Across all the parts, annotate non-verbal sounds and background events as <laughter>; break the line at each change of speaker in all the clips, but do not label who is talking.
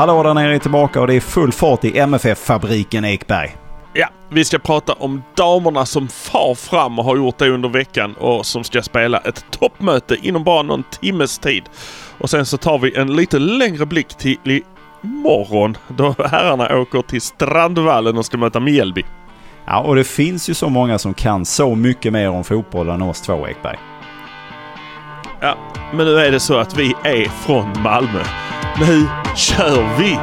Hallå där nere är tillbaka och det är full fart i MFF-fabriken Ekberg.
Ja, vi ska prata om damerna som far fram och har gjort det under veckan och som ska spela ett toppmöte inom bara någon timmes tid. Och sen så tar vi en lite längre blick till imorgon då herrarna åker till Strandvallen och ska möta Mjällby.
Ja, och det finns ju så många som kan så mycket mer om fotboll än oss två Ekberg.
Ja, men nu är det så att vi är från Malmö. Nu kör vi!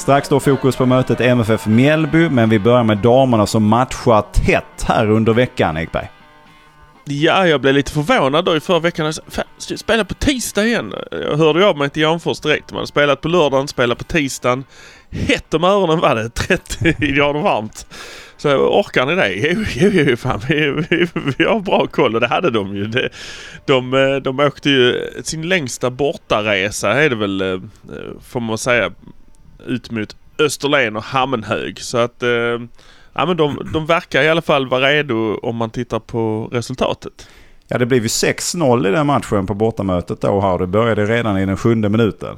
Strax då fokus på mötet MFF Mjällby, men vi börjar med damerna som matchar tätt här under veckan Ekberg.
Ja, jag blev lite förvånad då i förra veckan. Alltså, fan, spela på tisdag igen? Jag hörde av mig till Janfors direkt. Man hade spelat på lördagen, spelat på tisdagen. Hett om öronen var det. <laughs> 30 grader varmt. Så orkar ni det? Jo, jo, jo fan, vi, vi, vi har bra koll och det hade de ju. De, de, de åkte ju sin längsta bortaresa är det väl, eh, eh, får man säga, ut mot Österlen och Hammenhög. Så att eh, Ja men de, de verkar i alla fall vara redo om man tittar på resultatet.
Ja det blev ju 6-0 i den matchen på bortamötet då här. Det började redan i den sjunde minuten.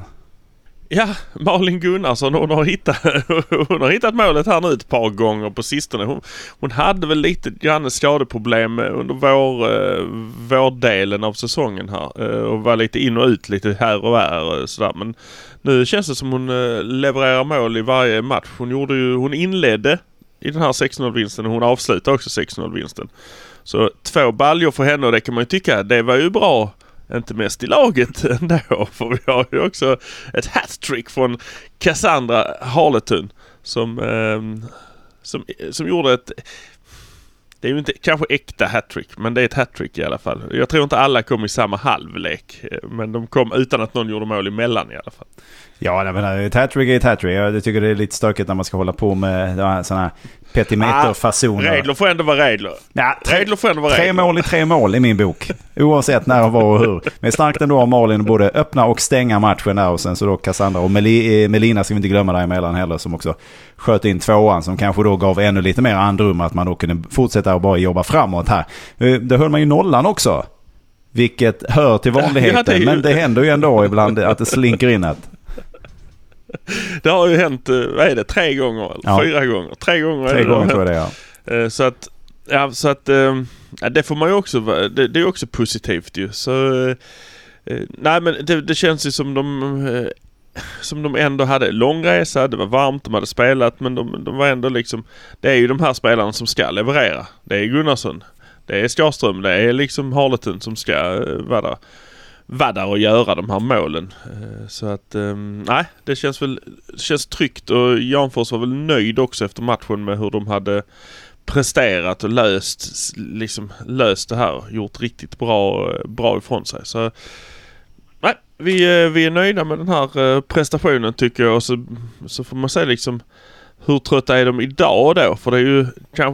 Ja, Malin Gunnarsson hon har hittat, <laughs> hon har hittat målet här nu ett par gånger på sistone. Hon, hon hade väl lite grann skadeproblem under vår, eh, vårdelen av säsongen här. Eh, och var lite in och ut lite här och där eh, sådär. Men nu känns det som hon levererar mål i varje match. Hon gjorde ju, hon inledde i den här 6-0-vinsten och hon avslutade också 6-0-vinsten. Så två baljor för henne och det kan man ju tycka, det var ju bra. Inte mest i laget <laughs> ändå för vi har ju också ett hattrick från Cassandra Harletun som, eh, som, som gjorde ett det är ju inte kanske äkta hattrick men det är ett hattrick i alla fall. Jag tror inte alla kom i samma halvlek. Eh, men de kom utan att någon gjorde mål emellan i alla fall.
Ja, jag menar, eh, ett hattrick är ett hattrick. Jag tycker det är lite stökigt när man ska hålla på med sådana här petimeterfasoner.
Ah, regler får ändå vara regler.
Ja, tre,
regler får ändå vara
tre
regler.
mål i tre mål i min bok. Oavsett när och var och hur. Men starkt ändå av Malin både öppna och stänga matchen där. Och sen så då Cassandra och Meli, Melina ska vi inte glömma däremellan heller. Som också sköt in tvåan som kanske då gav ännu lite mer andrum. Att man då kunde fortsätta och bara jobba framåt här. Det höll man ju nollan också. Vilket hör till vanligheten. Ja, det ju... Men det händer ju ändå ibland att det slinker in att
det har ju hänt, vad är det, tre gånger? Eller ja. Fyra gånger? Tre gånger
Tre gånger tror jag det
ja. <laughs> Så att, ja, så att ja, det får man ju också, det, det är också positivt ju. Så, nej men det, det känns ju som de som de ändå hade lång resa, det var varmt, de hade spelat men de, de var ändå liksom Det är ju de här spelarna som ska leverera. Det är Gunnarsson. Det är Skarström. Det är liksom Harletun som ska vara där vara där och göra de här målen. Eh, så att ehm, nej, det känns väl känns tryggt och Janfors var väl nöjd också efter matchen med hur de hade presterat och löst, liksom, löst det här. Gjort riktigt bra, bra ifrån sig. Så nej, vi, eh, vi är nöjda med den här eh, prestationen tycker jag. Och så, så får man se liksom hur trötta är de idag då? För det är ju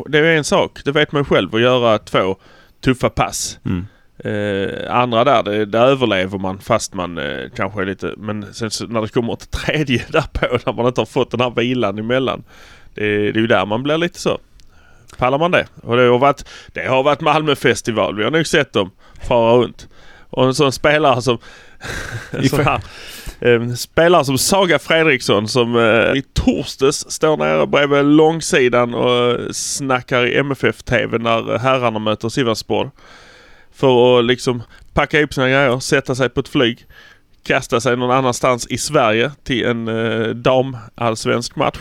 det är en sak, det vet man själv, att göra två tuffa pass. Mm. Eh, andra där, det, där överlever man fast man eh, kanske är lite... Men sen så, när det kommer ett tredje <laughs> därpå när man inte har fått den här vilan emellan. Det, det är ju där man blir lite så. Pallar man det? Och det har varit, det har varit Malmöfestival. Vi har nog sett dem fara runt. Och en sån spelare som... <laughs> en sån här, eh, spelare som Saga Fredriksson som eh, i torsdags står nere bredvid långsidan och eh, snackar i MFF-TV när eh, herrarna möter Sivasspor. För att liksom packa ihop sina grejer, sätta sig på ett flyg, kasta sig någon annanstans i Sverige till en eh, damallsvensk match.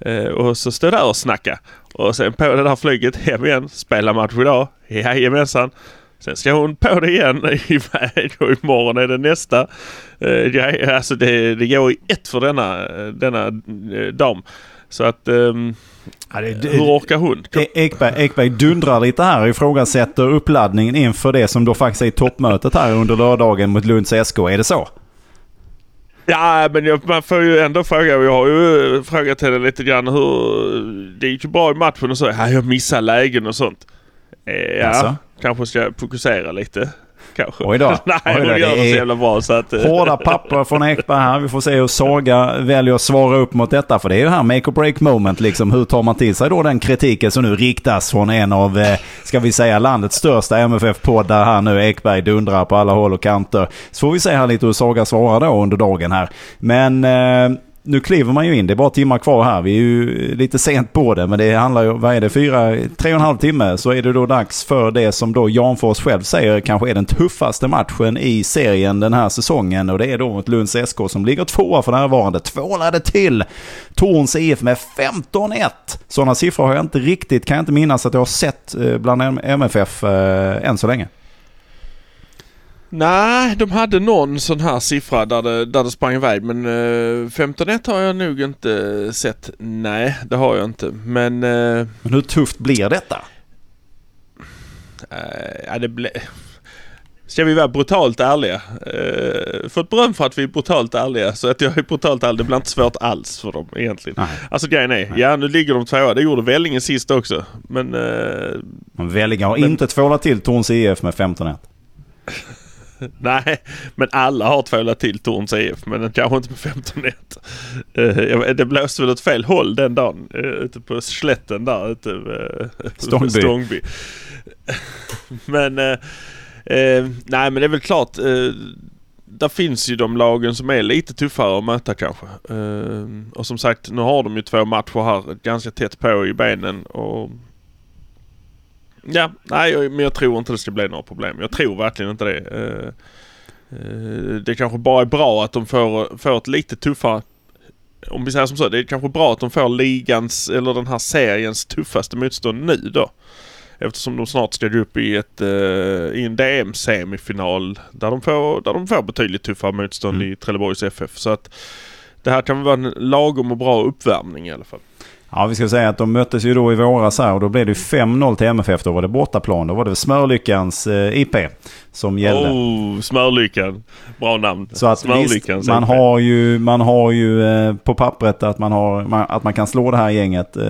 Eh, och så stå där och snacka. Och sen på det där flyget hem igen, spela match idag. Jajamensan. Sen ska hon på det igen <laughs> iväg och imorgon är det nästa eh, ja, Alltså det, det går i ett för denna, eh, denna eh, dam. Så att um, ja, det, hur orkar hon?
E- Ekberg, Ekberg dundrar lite här och ifrågasätter uppladdningen inför det som då faktiskt är toppmötet här under lördagen mot Lunds SK. Är det så?
Ja, men jag, man får ju ändå fråga. Jag har ju frågat henne lite grann hur... Det gick ju bra i matchen och så. Ja, jag missar lägen och sånt. Eh, ja,
Alltså?
kanske ska fokusera lite. Kanske.
Oj då. <laughs>
Nej,
Oj då,
hon
det
gör det så jävla bra så att... eh,
Hårda papper från Ekberg här. Vi får se hur Saga väljer att svara upp mot detta. För det är ju här make or break moment liksom. Hur tar man till sig då den kritiken som nu riktas från en av, eh, ska vi säga, landets största MFF-poddar här nu. Ekberg dundrar på alla håll och kanter. Så får vi se här lite hur Saga svarar då under dagen här. Men eh, nu kliver man ju in. Det är bara timmar kvar här. Vi är ju lite sent på det. Men det handlar ju, vad är det, fyra, tre och en halv timme. Så är det då dags för det som då Janfors själv säger kanske är den tuffaste matchen i serien den här säsongen. Och det är då mot Lunds SK som ligger tvåa för närvarande. Tvålade till Torns IF med 15-1. Sådana siffror har jag inte riktigt, kan jag inte minnas att jag har sett eh, bland MFF eh, än så länge.
Nej, de hade någon sån här siffra där det, där det sprang iväg men eh, 15-1 har jag nog inte sett. Nej, det har jag inte. Men... Eh,
Men hur tufft blir detta?
eh, ja, det ble... Ska vi vara brutalt ärliga? Eh, fått beröm för att vi är brutalt ärliga. Så att jag är brutalt ärlig, det blir inte svårt alls för dem egentligen.
Nej.
Alltså grejen är, ja nu ligger de tvåa. Det gjorde Vellinge sist också. Men eh,
Vellinge har
Men-
inte tvålat till Torns IF med 15-1. <laughs>
Nej, men alla har tvålat till Torns IF, men kanske inte med 15-1. Eh, jag vet, det blåste väl åt fel håll den dagen uh, ute på slätten där ute uh, <laughs>
Stångby.
Stångby. <laughs> men eh, eh, nej, men det är väl klart. Där finns ju de lagen som är lite tuffare att möta kanske. Eh, och som sagt, nu har de ju två matcher här ganska tätt på i benen och Ja, nej men jag tror inte det ska bli några problem. Jag tror verkligen inte det. Eh, eh, Det kanske bara är bra att de får, får ett lite tuffare om vi säger som så, det är kanske bra att de får ligans, eller den här seriens tuffaste motstånd nu då. Eftersom de snart ska gå upp i, ett, eh, i en DM-semifinal där de, får, där de får betydligt tuffare motstånd
Mm.
i Trelleborgs FF. Så att det här kan vara en lagom och bra uppvärmning i alla fall.
Ja, vi ska säga att de möttes ju då i våras här och då blev det ju 5-0 till MFF. Då var det bortaplan. Då var det Smörlyckans eh, IP som gällde.
Oh, Smörlyckan. Bra namn.
Så att visst, man
IP.
har ju, man har ju eh, på pappret att man, har, man, att man kan slå det här gänget. Eh,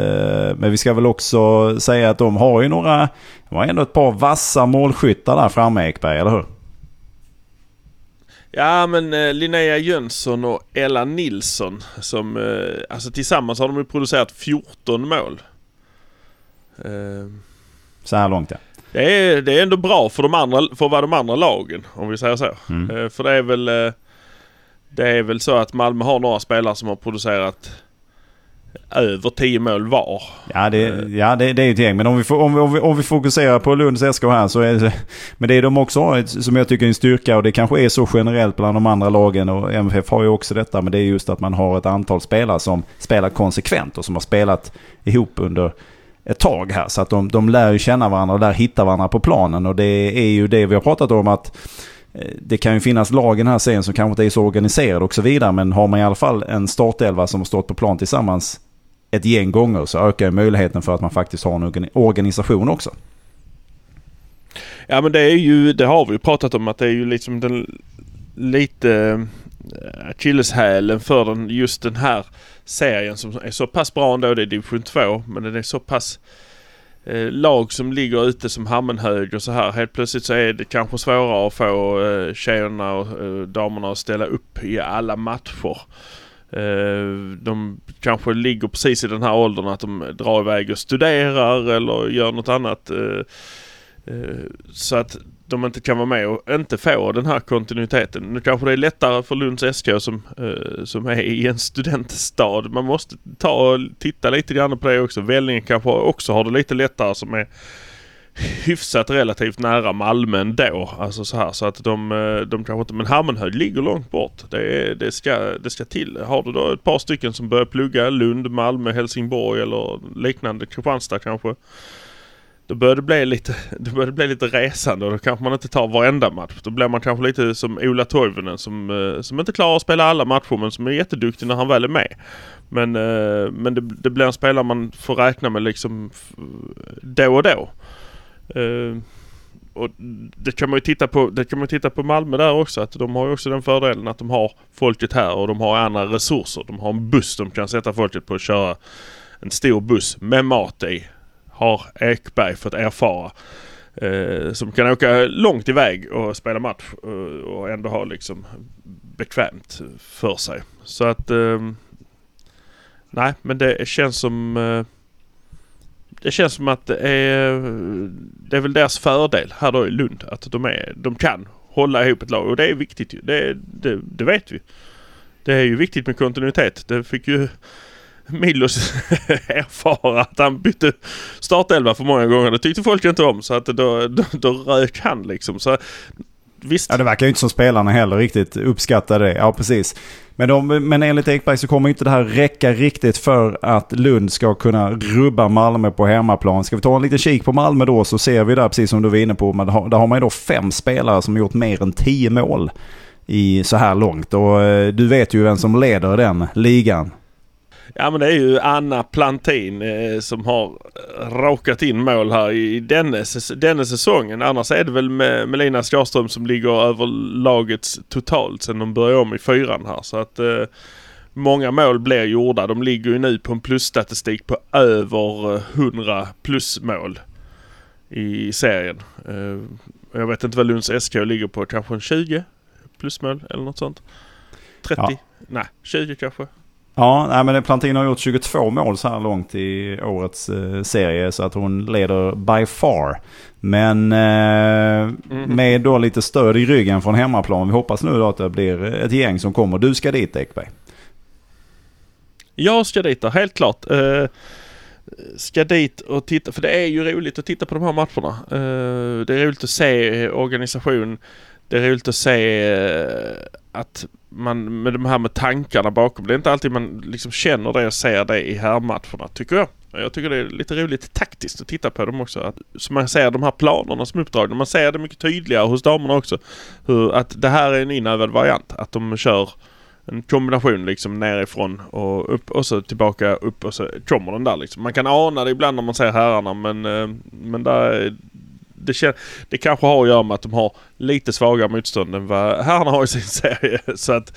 men vi ska väl också säga att de har ju några, de har ändå ett par vassa målskyttar där framme Ekberg, eller hur?
Ja men eh, Linnea Jönsson och Ella Nilsson som eh, alltså tillsammans har de ju producerat 14 mål. Eh,
Så här långt ja.
det, är, det är ändå bra för, de andra, för att vara de andra lagen om vi säger så.
Mm.
För det är väl Det är väl så att Malmö har några spelare som har producerat över 10 mål var.
Ja, det, ja det, det är ju ett gäng. Men om vi, om, vi, om, vi, om vi fokuserar på Lunds SK här så är det... Men det är de också har, som jag tycker är en styrka och det kanske är så generellt bland de andra lagen och MFF har ju också detta. Men det är just att man har ett antal spelare som spelar konsekvent och som har spelat ihop under ett tag här. Så att de, de lär ju känna varandra och lär hitta varandra på planen. Och det är ju det vi har pratat om att eh, det kan ju finnas lag i den här serien som kanske inte är så organiserade och så vidare. Men har man i alla fall en startelva som har stått på plan tillsammans ett gäng gånger så ökar möjligheten för att man faktiskt har en organisation också.
Ja men det är ju, det har vi ju pratat om att det är ju liksom den lite eh, akilleshälen för den, just den här serien som är så pass bra ändå. Det är division 2 men den är så pass eh, lag som ligger ute som Hammenhög och så här. Helt plötsligt så är det kanske svårare att få eh, tjejerna och eh, damerna att ställa upp i alla matcher. Eh, de kanske ligger precis i den här åldern att de drar iväg och studerar eller gör något annat. Eh, eh, så att de inte kan vara med och inte få den här kontinuiteten. Nu kanske det är lättare för Lunds SK som, som är i en studentstad. Man måste ta och titta lite grann på det också. Vellinge kanske också har det lite lättare som är hyfsat relativt nära Malmö ändå. Alltså så här så att de, eh, de kanske inte... Men Hammenhög ligger långt bort. Det, det, ska, det ska till. Har du då ett par stycken som börjar plugga Lund, Malmö, Helsingborg eller liknande, Kristianstad kanske. Då börjar det bli lite, <laughs> då börjar det bli lite resande och då kanske man inte tar varenda match. Då blir man kanske lite som Ola Toivonen som, eh, som inte klarar att spela alla matcher men som är jätteduktig när han väl är med. Men, eh, men det, det blir en spelare man får räkna med liksom då och då. Uh, och det kan man ju titta på, det kan man titta på Malmö där också. Att de har ju också den fördelen att de har folket här och de har andra resurser. De har en buss de kan sätta folket på och köra. En stor buss med mat i. Har Ekberg fått erfara. Eh, som kan åka långt iväg och spela match och, och ändå ha liksom bekvämt för sig. Så att... Eh, nej, men det känns som... Eh, det känns som att det är, det är väl deras fördel här då i Lund. Att de, är, de kan hålla ihop ett lag och det är viktigt ju. Det, det, det vet vi. Det är ju viktigt med kontinuitet. Det fick ju Milos <laughs> erfara att han bytte startelva för många gånger. Det tyckte folk inte om så att då, då, då rök han liksom. Så visst.
Ja, det verkar ju inte som spelarna heller riktigt uppskattar det. Ja, precis. Men, de, men enligt Ekberg så kommer inte det här räcka riktigt för att Lund ska kunna rubba Malmö på hemmaplan. Ska vi ta en liten kik på Malmö då så ser vi där, precis som du var inne på, men där har man ju då fem spelare som gjort mer än tio mål i så här långt. Och eh, du vet ju vem som leder den ligan.
Ja men det är ju Anna Plantin eh, som har rakat in mål här i denna, denna säsongen. Annars är det väl med Melina Skarström som ligger över lagets totalt sen de började om i fyran här. Så att eh, många mål blir gjorda. De ligger ju nu på en plusstatistik på över 100 plusmål i serien. Eh, jag vet inte vad Lunds SK ligger på. Kanske en 20 plusmål eller något sånt. 30? Ja. Nej, 20 kanske.
Ja, nej, men Plantin har gjort 22 mål så här långt i årets eh, serie så att hon leder by far. Men eh, mm. med då lite stöd i ryggen från hemmaplan. Vi hoppas nu då att det blir ett gäng som kommer. Du ska dit Ekberg.
Jag ska dit helt klart. Eh, ska dit och titta, för det är ju roligt att titta på de här matcherna. Eh, det är roligt att se organisation. Det är roligt att se eh, att man med de här med tankarna bakom. Det är inte alltid man liksom känner det och ser det i herrmatcherna tycker jag. Jag tycker det är lite roligt taktiskt att titta på dem också. Att, så man ser de här planerna som uppdragna. Man ser det mycket tydligare hos damerna också. Hur, att det här är en inövad variant. Att de kör en kombination liksom nerifrån och upp och så tillbaka upp och så kommer den där liksom. Man kan ana det ibland när man ser herrarna men, eh, men där, det, det kanske har att göra med att de har lite svagare motstånd än vad herrarna har i sin serie. <laughs> Så att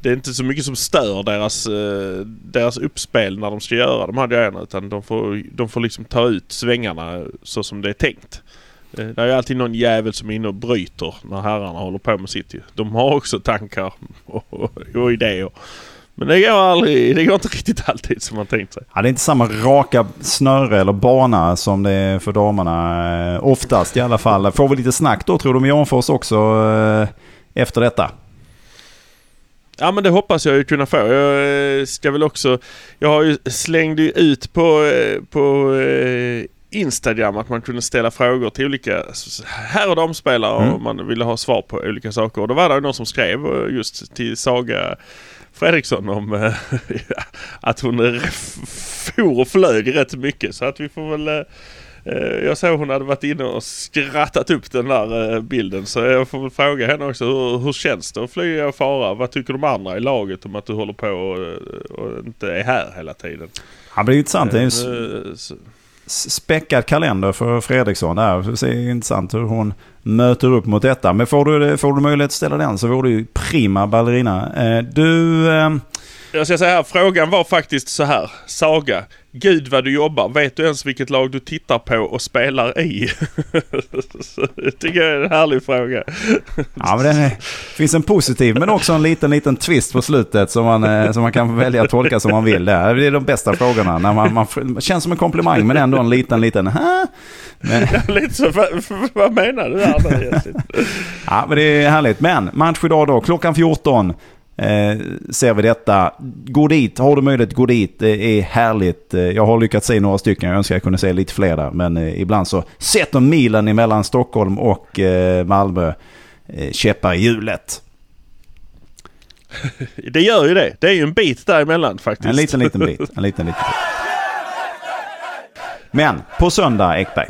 det är inte så mycket som stör deras, eh, deras uppspel när de ska göra de här grejerna. Utan de får, de får liksom ta ut svängarna så som det är tänkt. Eh, det är ju alltid någon jävel som är inne och bryter när herrarna håller på med sitt De har också tankar och, <laughs> och, och idéer. Men det går, aldrig, det går inte riktigt alltid som man tänkt sig.
Ja, det är inte samma raka snöre eller bana som det är för damerna. Eh, oftast i alla fall. Får vi lite snack då tror du med Janfors också eh, efter detta?
Ja men det hoppas jag ju kunna få. Jag eh, ska väl också... Jag har ju slängde ut på, på Instagram att man kunde ställa frågor till olika herr och damspelare mm. om man ville ha svar på olika saker. Och då var det någon som skrev just till Saga Fredriksson om äh, <laughs> att hon for och flög rätt mycket. Så att vi får väl... Äh, jag såg hon hade varit inne och skrattat upp den där bilden. Så jag får väl fråga henne också. Hur, hur känns det att flyga och fara? Vad tycker de andra i laget om att du håller på och, och inte är här hela tiden?
Det är intressant. Det är späckad kalender för Fredriksson där. Det är intressant hur hon möter upp mot detta. Men får du, får du möjlighet att ställa den så vore du prima ballerina. Eh, du... Ehm,
Jag ska säga här, frågan var faktiskt så här. Saga, Gud vad du jobbar. Vet du ens vilket lag du tittar på och spelar i? <laughs> det tycker jag är en härlig fråga.
ja, men det finns en positiv men också en liten, liten twist på slutet som man, eh, som man kan välja att tolka som man vill. Det är de bästa frågorna. När man, man känns som en komplimang men ändå en liten, liten...
Men... Ja, lite så, vad, vad menar du
Ja, men det är härligt. Men match idag då, klockan 14. Eh, ser vi detta. Gå dit, har du möjlighet, gå dit. Det är härligt. Eh, jag har lyckats se några stycken, jag önskar jag kunde se lite fler där. Men eh, ibland så sätter milen emellan Stockholm och eh, Malmö eh, käppar i hjulet. <laughs>
Det gör ju det. Det är ju en bit däremellan faktiskt.
En liten, liten bit. En liten, liten bit. <laughs> Men på söndag, Ekberg.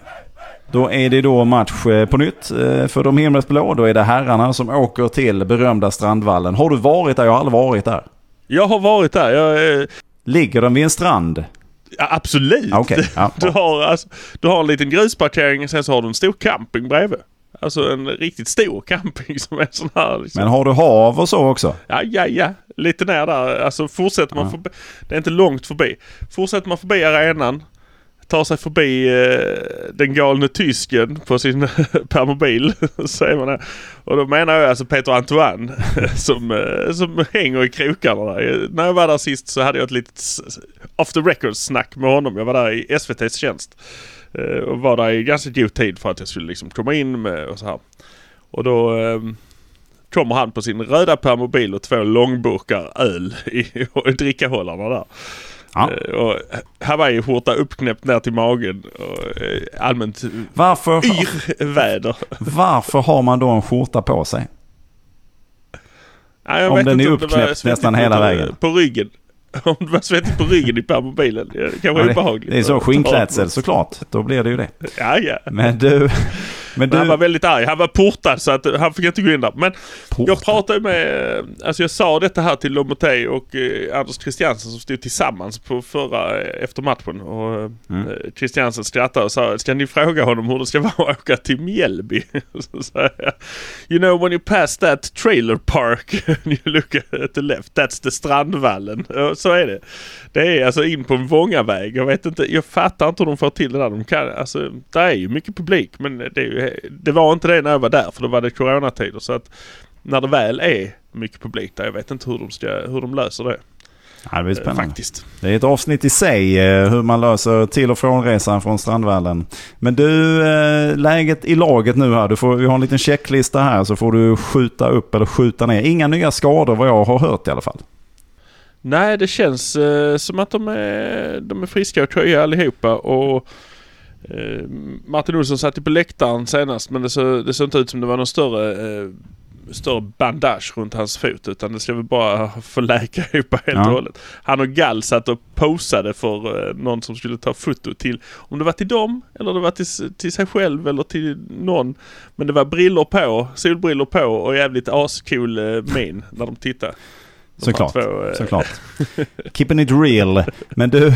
Då är det då match eh, på nytt eh, för de himmelsblå. Då är det herrarna som åker till berömda Strandvallen. Har du varit där? Jag har aldrig varit där.
Jag har varit där. Jag, eh...
Ligger de vid en strand?
Ja, absolut.
Okay. Ja, <laughs>
du, har, alltså, du har en liten grusparkering och sen så har du en stor camping bredvid. Alltså en riktigt stor camping som är sån här. Liksom.
Men har du hav och så också?
Ja, ja, ja. Lite ner där. Alltså fortsätter man
Ja.
förbi. Det är inte långt förbi. Fortsätter man förbi arenan. Tar sig förbi eh, den galne tysken på sin <laughs> permobil. <laughs> säger man det. Och då menar jag alltså Peter Antoine <laughs> som, eh, som hänger i krokarna där. När jag var där sist så hade jag ett litet off the record snack med honom. Jag var där i SVTs tjänst. Eh, och var där i ganska god tid för att jag skulle liksom komma in med och så här. Och då eh, kommer han på sin röda permobil och två långburkar öl i, i drickahållarna där.
Ja.
Eh, och hawaiiskjorta uppknäppt ner till magen och eh, allmänt
Varför,
yr-väder.
varför har man då en skjorta på sig?
Nej,
Om den är uppknäppt nästan hela vägen.
På ryggen. <laughs> Om det var svettigt på ryggen i permobilen. Det kanske
Ja,
är
det,
obehagligt.
det är så skinnklädsel såklart. Då blir det ju det.
Ja, ja.
Men du... Men
Men han var
du...
väldigt arg. Han var portad så att han fick inte gå in där. Men jag
Portad.
pratade med, eh, alltså jag sa detta här till Lomoté och eh, Anders Christiansen som stod tillsammans på förra, eh, efter matchen. Och eh,
Mm.
eh, Christiansen skrattade och sa, ska ni fråga honom hur det ska <laughs> vara att åka till Mjällby? <laughs> Så sa jag, you know when you pass that trailer park and <laughs> you look at the left, that's the Strandvallen. Så är det. Det är alltså in på en Vångaväg. Jag vet inte, jag fattar inte hur de får till det där. De kan, alltså, det är ju mycket publik men det, är ju, det var inte det när jag var där för då var det coronatider. Så att när det väl är mycket publik där, jag vet inte hur de, ska, hur de löser det.
Ja, det blir spännande.
Faktiskt.
Det är ett avsnitt i sig eh, hur man löser till och frånresan från Strandvallen. Men du, eh, läget i laget nu här. Du får, vi har en liten checklista här så får du skjuta upp eller skjuta ner. Inga nya skador vad jag har hört i alla fall.
Nej, det känns eh, som att de är, de är friska och krya allihopa och eh, Martin Olsson satt ju på läktaren senast men det såg, det såg inte ut som det var någon större, eh, större bandage runt hans fot utan det ska väl bara <laughs> få läka <laughs> ihop helt
Ja.
och hållet. Han och Gall satt och posade för eh, någon som skulle ta foto till, om det var till dem eller det var till, till sig själv eller till någon. Men det var brillor på, solbrillor på och jävligt ascool eh, min när de tittade.
Såklart.
eh,
Såklart. <laughs> Keeping it real. Men du,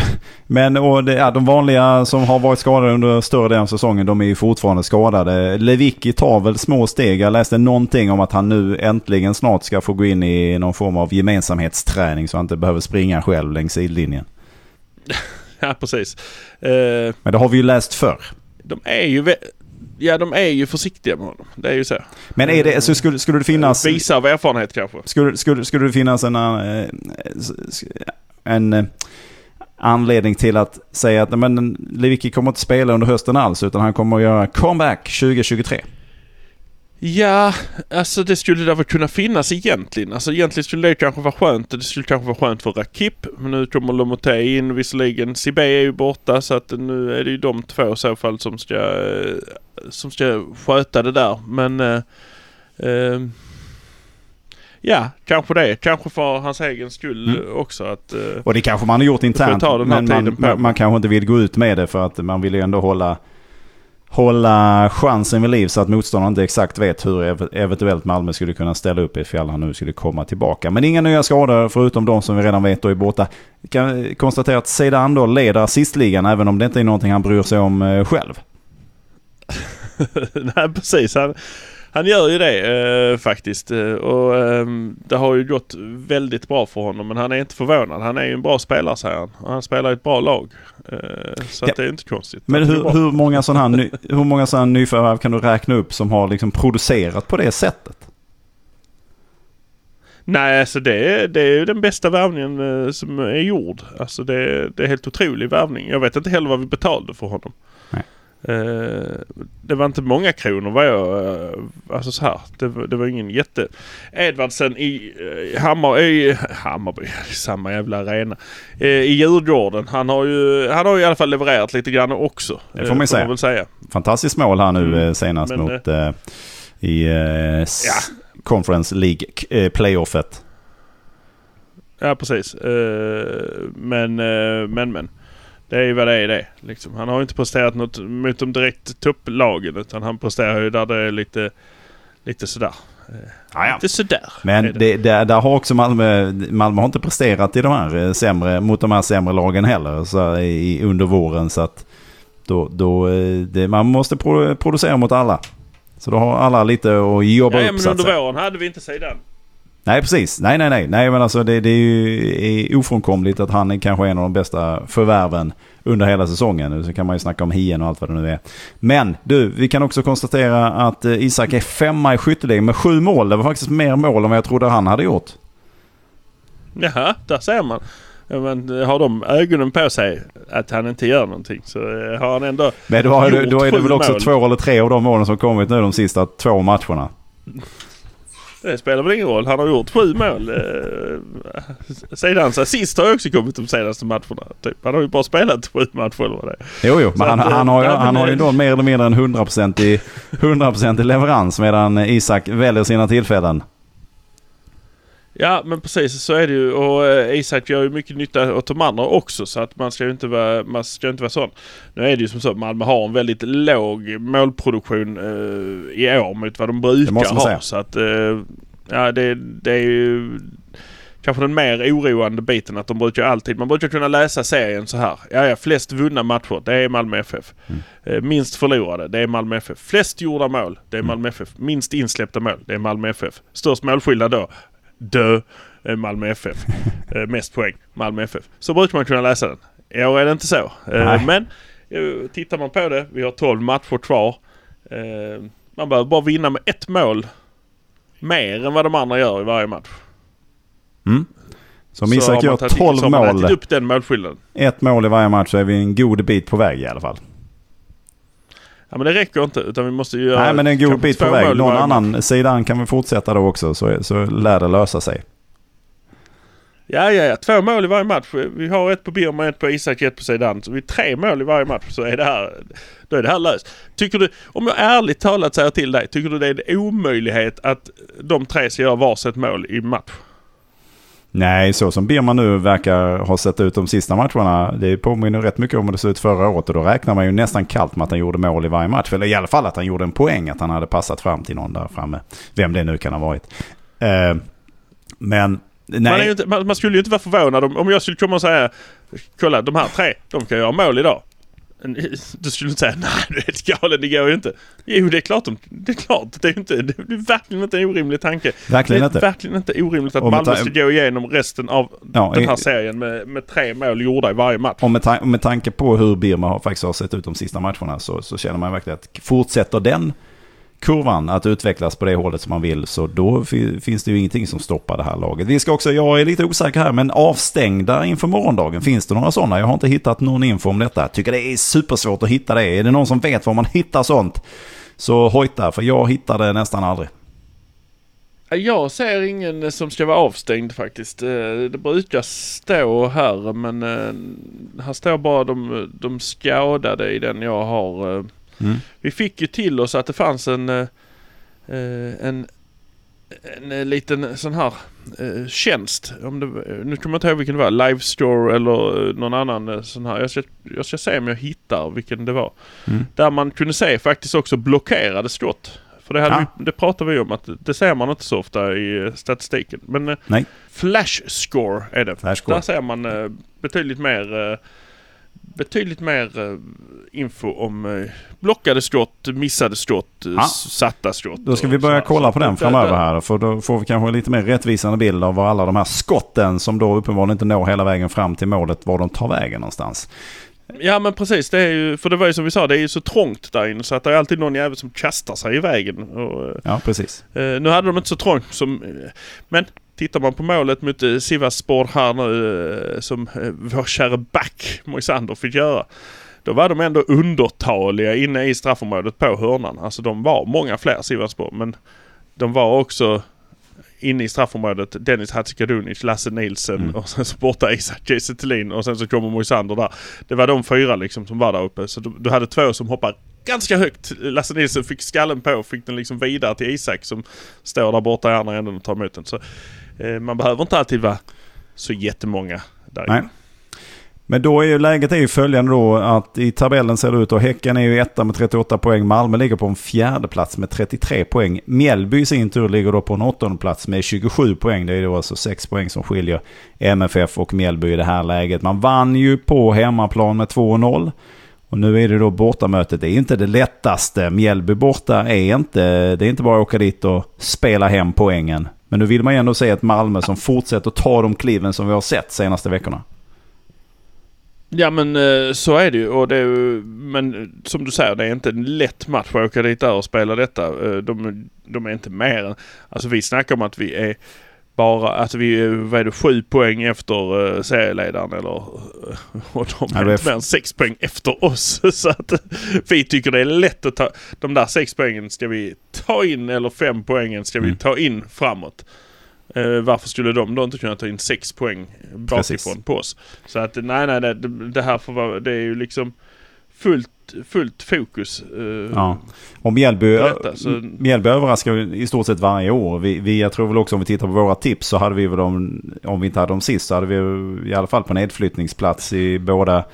men och det, ja, de vanliga som har varit skadade under större delen av säsongen, de är ju fortfarande skadade. Lewicki tar väl små steg. Jag läste någonting om att han nu äntligen snart ska få gå in i någon form av gemensamhetsträning så han inte behöver springa själv längs sidlinjen. <laughs>
Ja, precis. Eh,
Men det har vi ju läst förr.
de är ju... Ja, de är ju försiktiga med honom. Det är ju så.
Men är det, så skulle, skulle det finnas...
Visa av erfarenhet kanske.
Skulle, skulle, skulle det finnas en, eh, en eh, anledning till att säga att men Lewicki kommer inte spela under hösten alls utan han kommer att göra comeback 2023?
Ja, alltså det skulle det väl kunna finnas egentligen. Alltså egentligen skulle det kanske vara skönt. Det skulle kanske vara skönt för Rakip. Men nu kommer Lomoté in visserligen. Sibé är ju borta så att nu är det ju de två i så fall som ska, eh, som ska sköta det där. Men... Eh, eh, ja, kanske det. Kanske för hans egen skull
Mm.
också att... Eh,
Och det kanske man har gjort internt men man, man kanske inte vill gå ut med det för att man vill ju ändå hålla, hålla chansen vid liv så att motståndaren inte exakt vet hur eventuellt Malmö skulle kunna ställa upp ifall han nu skulle komma tillbaka. Men inga nya skador förutom de som vi redan vet då är borta. Vi kan eh, konstatera att Zeidan då leder assistligan även om det inte är någonting han bryr sig om eh, själv. <laughs>
Nej precis. Han, han gör ju det eh, faktiskt. Eh, och ehm, det har ju gått väldigt bra för honom. Men han är inte förvånad. Han är ju en bra spelare säger han. Och han spelar i ett bra lag. Eh, så
Ja.
det är inte konstigt.
Men hur, hur många sådana här, hur många sådana nyförvärv kan du räkna upp som har liksom producerat på det sättet?
Nej, alltså det är, det är ju den bästa värvningen eh, som är gjord. Alltså det, det är helt otrolig värvning. Jag vet inte heller vad vi betalade för honom.
Nej.
Eh, det var inte många kronor vad jag... eh, alltså så här. Det, var- det var ingen jätte... Edvardsen i uh, Hammar, i Hammarby, <laughs> samma jävla arena. Eh, I Djurgården. Han har ju han har ju i alla fall levererat lite grann också.
Det får man ju
eh,
säga.
väl säga.
Fantastiskt mål här nu
Mm.
eh, senast
Men,
mot eh, i eh, s-
Ja.
Conference League k- eh, playoffet.
Ja precis. Eh, men, eh, men, men. Det är ju vad det är det. Liksom. Han har ju inte presterat något mot de direkt topplagen utan han presterar ju där det är lite, lite sådär.
Ja, ja.
Lite sådär.
Men
är det.
det, där, har också Malmö, Malmö har inte presterat i de här eh, sämre, mot de här sämre lagen heller så, i, under våren. Så att då, då, eh, det, man måste pro, producera mot alla. Så då har alla lite att jobba
Ja,
upp
men
så att
under våren hade vi inte sidan.
Nej, precis. Nej, nej, nej. Nej, men alltså det, det är ju är ofrånkomligt att han är kanske en av de bästa förvärven under hela säsongen. Så kan man ju snacka om hien och allt vad det nu är. Men du, vi kan också konstatera att eh, Isak är femma i skytteligan med sju mål. Det var faktiskt mer mål än vad jag trodde han hade gjort.
Jaha, där ser man. Men har de ögonen på sig att han inte gör någonting så eh, har han ändå...
Men då, har, du- då är det väl också
mål.
två eller tre av de målen som kommit nu de sista två matcherna.
Det spelar väl ingen roll. Han har gjort sju mål. Eh, Sedan hans assist har också kommit de senaste matcherna. Typ. Han har ju bara spelat sju matcher eller vad det är.
Jo, jo, men han,
att, eh,
han har ju,
men,
han har ju då mer eller mindre en 100% i, 100% i leverans medan Isak väljer sina tillfällen.
Ja men precis så är det ju och eh, Isak gör ju mycket nytta åt de andra också så att man ska ju inte vara, man ska inte vara sån. Nu är det ju som så att Malmö har en väldigt låg målproduktion eh, i år mot vad de brukar ha.
säga.
Så att eh, ja det, det är ju kanske den mer oroande biten att de brukar alltid, man brukar kunna läsa serien så här. Ja, ja flest vunna matcher det är Malmö FF.
Mm.
Eh, minst förlorade det är Malmö FF. Flest gjorda mål det är
Mm.
Malmö FF. Minst insläppta mål det är Malmö FF. Störst målskillnad då Dö eh, Malmö FF. <laughs> Eh, mest poäng Malmö FF. Så brukar man kunna läsa den. I år är det inte så. Eh,
Nej.
men tittar man på det, vi har 12 matcher kvar. Man behöver bara vinna med ett mål mer än vad de andra gör i varje match.
Mm. Så om Isak gör
tagit-
12
så har man
mål,
upp den målskillnaden.
ett mål i varje match så är vi en god bit på väg i alla fall.
Ja men det räcker inte utan vi måste ju göra
Nej men en god bit på väg. Någon annan sidan kan vi fortsätta då också så, så lär det lösa sig.
Ja, ja, ja. Två mål i varje match. Vi har ett på Birman, ett på Isak, ett på sidan. Så vi har tre mål i varje match så är det här, då är det här löst. Tycker du, om jag ärligt talat säger till dig, tycker du det är en omöjlighet att de tre ska göra varsitt mål i match?
Nej, så som Birman nu verkar ha sett ut de sista matcherna. Det påminner rätt mycket om hur det såg ut förra året. Och då räknar man ju nästan kallt med att han gjorde mål i varje match. Eller i alla fall att han gjorde en poäng. Att han hade passat fram till någon där framme. Vem det nu kan ha varit. Eh, men
Man, är ju
nej,
inte, man, man skulle ju inte vara förvånad om, om jag skulle komma och säga Kolla de här tre, de kan göra mål idag. Du skulle inte säga <laughs> nej du är helt galen, det går ju inte. Jo det är klart, de, det är klart. Det är, ju inte, det är verkligen inte en orimlig tanke.
verkligen
det är
inte.
verkligen inte orimligt att Malmö
ta-
ska gå igenom resten av
Ja,
den här
i-
serien med, med tre mål gjorda i varje match.
Och med, ta- med tanke på hur Birma har, faktiskt har sett ut de sista matcherna så, så känner man verkligen att fortsätter den kurvan att utvecklas på det hållet som man vill så då finns det ju ingenting som stoppar det här laget. Vi ska också, jag är lite osäker här, men avstängda inför morgondagen, finns det några sådana? Jag har inte hittat någon info om detta. Tycker det är supersvårt att hitta det. Är det någon som vet var man hittar sånt? Så hojta, för jag hittar det nästan aldrig.
Jag ser ingen som ska vara avstängd faktiskt. Eh, det brukar stå här men eh, här står bara de, de skadade i den jag har. Eh.
Mm.
Vi fick ju till oss att det fanns en, eh, eh, en, en eh, liten sån här eh, tjänst. Om det, nu kommer jag inte ihåg vilken det var. Livestore eller eh, någon annan sån här. Jag ska, jag ska se om jag hittar vilken det var.
Mm.
Där man kunde se faktiskt också blockerade skott. För det, hade
Ja.
vi, det pratade vi om att det ser man inte så ofta i statistiken. Men
Nej.
Flash score är det.
Flash score.
Där ser man betydligt mer Betydligt mer eh, info om eh, blockade skott, missade skott,
Ja.
satta skott.
Då ska vi börja kolla på den framöver här. För då får vi kanske en lite mer rättvisande bild av var alla de här skotten som då uppenbarligen inte når hela vägen fram till målet, var de tar vägen någonstans.
Ja men precis, det är ju, för det var ju som vi sa, det är ju så trångt där inne så att det är alltid någon jävel som kastar sig i vägen. Och,
Ja, precis.
Eh, nu hade de inte så trångt som... men tittar man på målet mot eh, Sivasspor här nu eh, som eh, vår kära back Moisander fick göra. Då var de ändå undertaliga inne i straffområdet på hörnan. Alltså de var många fler Sivasspor men de var också inne i straffområdet Dennis Hadzikadunic, Lasse Nilsen
Mm.
och sen så borta Isak Kiese och sen så kommer Moisander där. Det var de fyra liksom som var där uppe. Så du, du hade två som hoppade ganska högt. Lasse Nilsson fick skallen på och fick den liksom vidare till Isak som står där borta i andra änden och tar emot den. Så Eh, man behöver inte alltid vara så jättemånga där
Nej.
inne.
Men då är ju läget är ju följande då att i tabellen ser det ut och Häcken är ju etta med 38 poäng. Malmö ligger på en fjärde plats med 33 poäng. Mjällby i sin tur ligger då på en åttonde plats med 27 poäng. Det är då alltså 6 poäng som skiljer MFF och Mjällby i det här läget. Man vann ju på hemmaplan med 2-0. Och nu är det då bortamötet. Det är inte det lättaste. Mjällby borta är inte... Det är inte bara att åka dit och spela hem poängen. Men nu vill man ju ändå se ett Malmö som fortsätter ta de kliven som vi har sett senaste veckorna.
Ja men eh, så är det ju. Och det är ju men som du säger, det är inte en lätt match att åka dit där och spela detta. Eh, de, de är inte mer än... Alltså vi snackar om att vi är bara, alltså vi är, vad är det, sju poäng efter uh, serieledaren eller... <laughs> Och de är inte mer än sex poäng efter oss. <laughs> Så att vi tycker det är lätt att ta... De där sex poängen ska vi ta in eller fem poängen ska vi mm. ta in framåt. Uh, varför skulle de då inte kunna ta in sex poäng bakifrån Precis. på oss? Så att nej, nej, det, det här får vara, det är ju liksom fullt fullt fokus. Uh,
ja. Och Mjällby, så... Mjällby överraskar i stort sett varje år. Vi, vi, jag tror väl också om vi tittar på våra tips så hade vi väl dem, om vi inte hade dem sist så hade vi i alla fall på nedflyttningsplats i båda,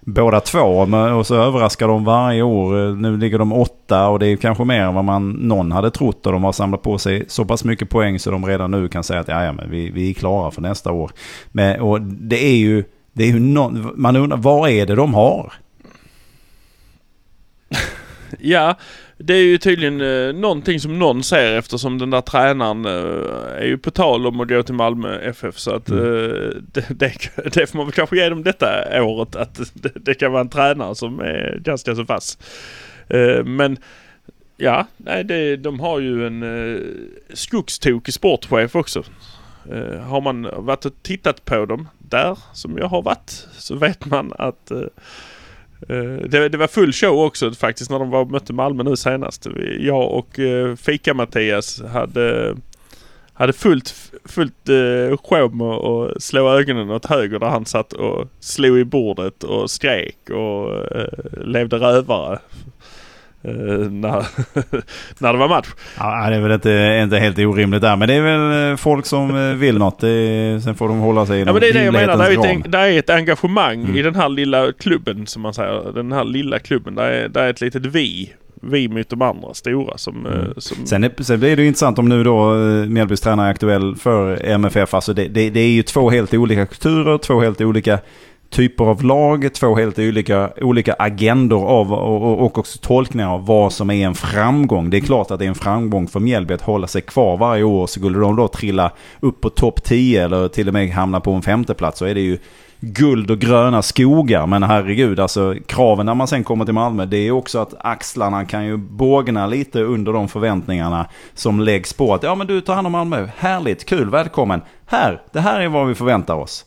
båda två. Och så överraskar de varje år. Nu ligger de åtta och det är kanske mer än vad man någon hade trott. Och de har samlat på sig så pass mycket poäng så de redan nu kan säga att ja, men vi, vi är klara för nästa år. Men, och det är ju, det är ju no, man undrar vad är det de har? <laughs>
ja, det är ju tydligen eh, någonting som någon ser eftersom den där tränaren eh, är ju på tal om att gå till Malmö FF. Så att mm. eh, <laughs> det, det, det, får man väl kanske ge dem detta året. Att <laughs> det, det kan vara en tränare som är ganska så vass. Eh, men ja, nej, det, de har ju en eh, skogstokig sportchef också. Eh, har man varit och tittat på dem där, som jag har varit, så vet man att eh, Eh, det, det, var full show också faktiskt när de var mötte Malmö nu senast. Jag och eh, Fika-Mattias hade, hade fullt, fullt eh, show med att slå ögonen åt höger där han satt och slog i bordet och skrek och levde rövare. Uh, när, <laughs> när det var match.
Ja, det är väl inte, inte helt orimligt där. Men det är väl folk som vill något. Är, sen får de hålla sig i
Ja men det är det jag menar. Det är, ett, det är ett engagemang mm. i den här lilla klubben som man säger. Den här lilla klubben. Det är, det är ett litet vi. Vi mot de andra stora som... Mm. som...
Sen, är, sen blir det ju intressant om nu då Mjällbys tränare är aktuell för MFF. Alltså det, det, det är ju två helt olika kulturer, två helt olika typer av lag, två helt olika, olika agendor av och, och också tolkningar av vad som är en framgång. Det är klart att det är en framgång för Mjällby att hålla sig kvar varje år. Skulle de då trilla upp på topp 10 eller till och med hamna på en femteplats så är det ju guld och gröna skogar. Men herregud, alltså kraven när man sen kommer till Malmö, det är också att axlarna kan ju bågna lite under de förväntningarna som läggs på. Att ja men du tar hand om Malmö, härligt, kul, välkommen. Här, det här är vad vi förväntar oss.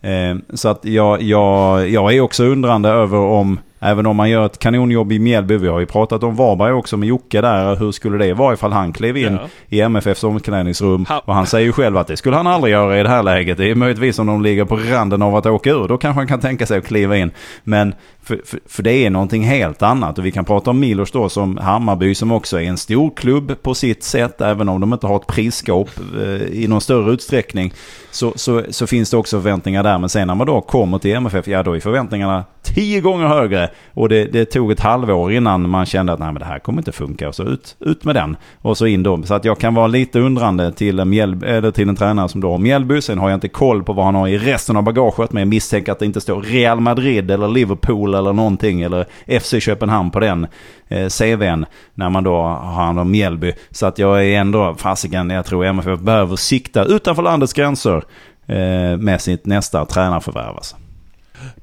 Eh, så att jag, jag, jag är också undrande över om Även om man gör ett kanonjobb i Mjällby. Vi har ju pratat om Varberg också med Jocke där. Hur skulle det vara ifall han klev in ja. i MFFs omklädningsrum? Ha. Och han säger ju själv att det skulle han aldrig göra i det här läget. Det är möjligtvis om de ligger på randen av att åka ur. Då kanske han kan tänka sig att kliva in. Men för, för, för, det är någonting helt annat. Och vi kan prata om Milos då som Hammarby som också är en stor klubb på sitt sätt. Även om de inte har ett prisskåp eh, i någon större utsträckning. Så, så, så finns det också förväntningar där. Men sen när man då kommer till MFF, ja då är förväntningarna tio gånger högre. Och det, det, tog ett halvår innan man kände att nej, men det här kommer inte funka. Och så ut, ut med den. Och så in då. Så att jag kan vara lite undrande till en, Mjäl, eller till en tränare som då har Mjällby. Sen har jag inte koll på vad han har i resten av bagaget. Men jag misstänker att det inte står Real Madrid eller Liverpool eller någonting. Eller FC Köpenhamn på den eh, CVn. När man då har hand om Mjällby. Så att jag är ändå, fasiken, jag tror MFF behöver sikta utanför landets gränser. Eh, med sitt nästa tränarförvärv alltså.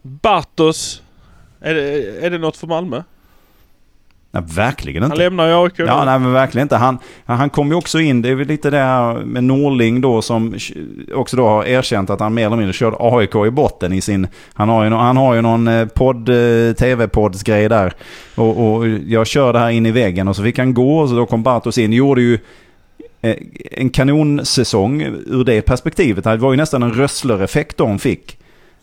Bartos. Är det, är det något för Malmö?
Nej, verkligen inte.
Han lämnar ju AIK
Ja, nej men verkligen inte. Han, han kom ju också in, det är väl lite det här med Norling då som också då har erkänt att han mer eller mindre körde AIK i botten i sin... Han har ju, han har ju någon eh, podd, eh, tv-poddsgrej där. Och, och jag körde här in i väggen och så fick han gå och så då kom Bartos in. Gjorde ju eh, en kanonsäsong ur det perspektivet. Det var ju nästan en Rössler-effekt de fick.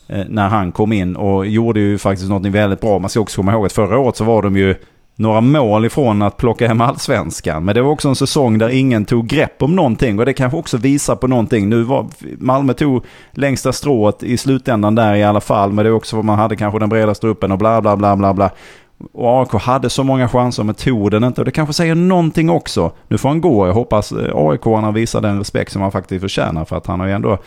Eh, när han kom in och gjorde ju faktiskt något väldigt bra. Man ska också komma ihåg att förra året så var de ju några mål ifrån att plocka hem allsvenskan. Men det var också en säsong där ingen tog grepp om någonting och det kanske också visar på någonting. Nu var Malmö tog längsta strået i slutändan där i alla fall. Men det är också vad man hade kanske den bredaste uppen och bla bla bla bla bla. Och AIK hade så många chanser men tog den inte. Och det kanske säger någonting också. Nu får han gå. Jag hoppas eh, AIK-arna visar den respekt som han faktiskt förtjänar. För att han har ju ändå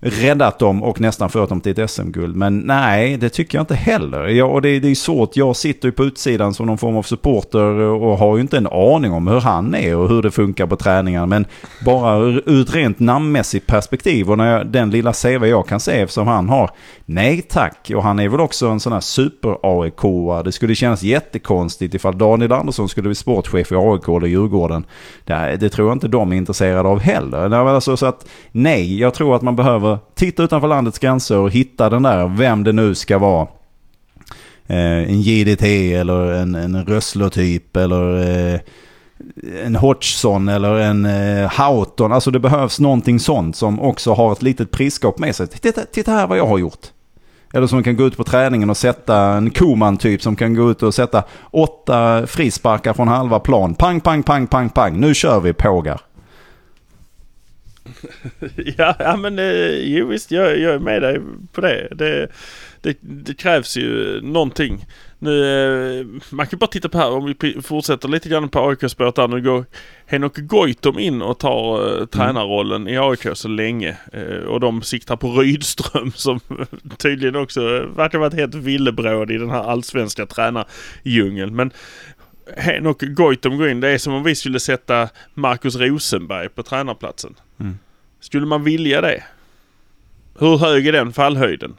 räddat dem och nästan fört dem till ett SM-guld. Men nej, det tycker jag inte heller. Jag, och det, det är svårt, jag sitter ju på utsidan som någon form av supporter och har ju inte en aning om hur han är och hur det funkar på träningarna. Men bara ur ett rent namnmässigt perspektiv och när jag, den lilla CV jag kan se som han har, nej tack. Och han är väl också en sån här super-AIK. Det skulle kännas jättekonstigt ifall Daniel Andersson skulle bli sportchef i AIK eller Djurgården. Det, det tror jag inte de är intresserade av heller. Alltså, så att nej, jag tror att man behöver titta utanför landets gränser och hitta den där, vem det nu ska vara. Eh, en JDT eller en, en Rössler-typ eller eh, en Hodgson eller en eh, Houghton. Alltså det behövs någonting sånt som också har ett litet prisskap med sig. Titta, titta här vad jag har gjort. Eller som kan gå ut på träningen och sätta en Koman typ som kan gå ut och sätta åtta frisparkar från halva plan. Pang, pang, pang, pang, pang. Nu kör vi pågar. <laughs>
ja, ja, men eh, jo visst, jag, jag är med dig på det. Det, det. det, krävs ju någonting. Nu, eh, man kan bara titta på här om vi fortsätter lite grann på AIK-spåret där. Nu går Henok Goitom in och tar uh, tränarrollen i AIK så länge. Uh, och de siktar på Rydström <laughs> som tydligen också verkar varit helt villebråd i den här allsvenska tränardjungeln. Men Henok Goitom går in. Det är som om vi skulle sätta Marcus Rosenberg på tränarplatsen. Mm. Skulle man vilja det? Hur hög är den fallhöjden?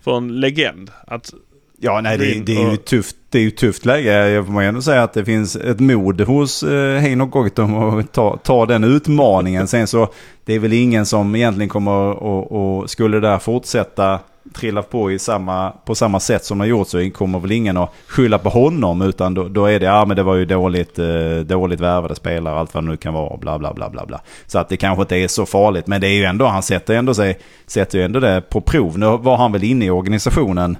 För en legend? Att
Ja, nej det, det, är ju tufft, det är ju tufft läge. Jag får ändå säga att det finns ett mod hos eh, Heino Goitom att ta, ta den utmaningen. Sen så, det är väl ingen som egentligen kommer och, och skulle där fortsätta trillat på i samma, på samma sätt som har gjort så kommer väl ingen att skylla på honom utan då, då är det, ja men det var ju dåligt, eh, dåligt värvade spelare, allt vad det nu kan vara, bla bla bla bla bla. Så att det kanske inte är så farligt, men det är ju ändå, han sätter ändå sig, sätter ju ändå det på prov. Nu var han väl inne i organisationen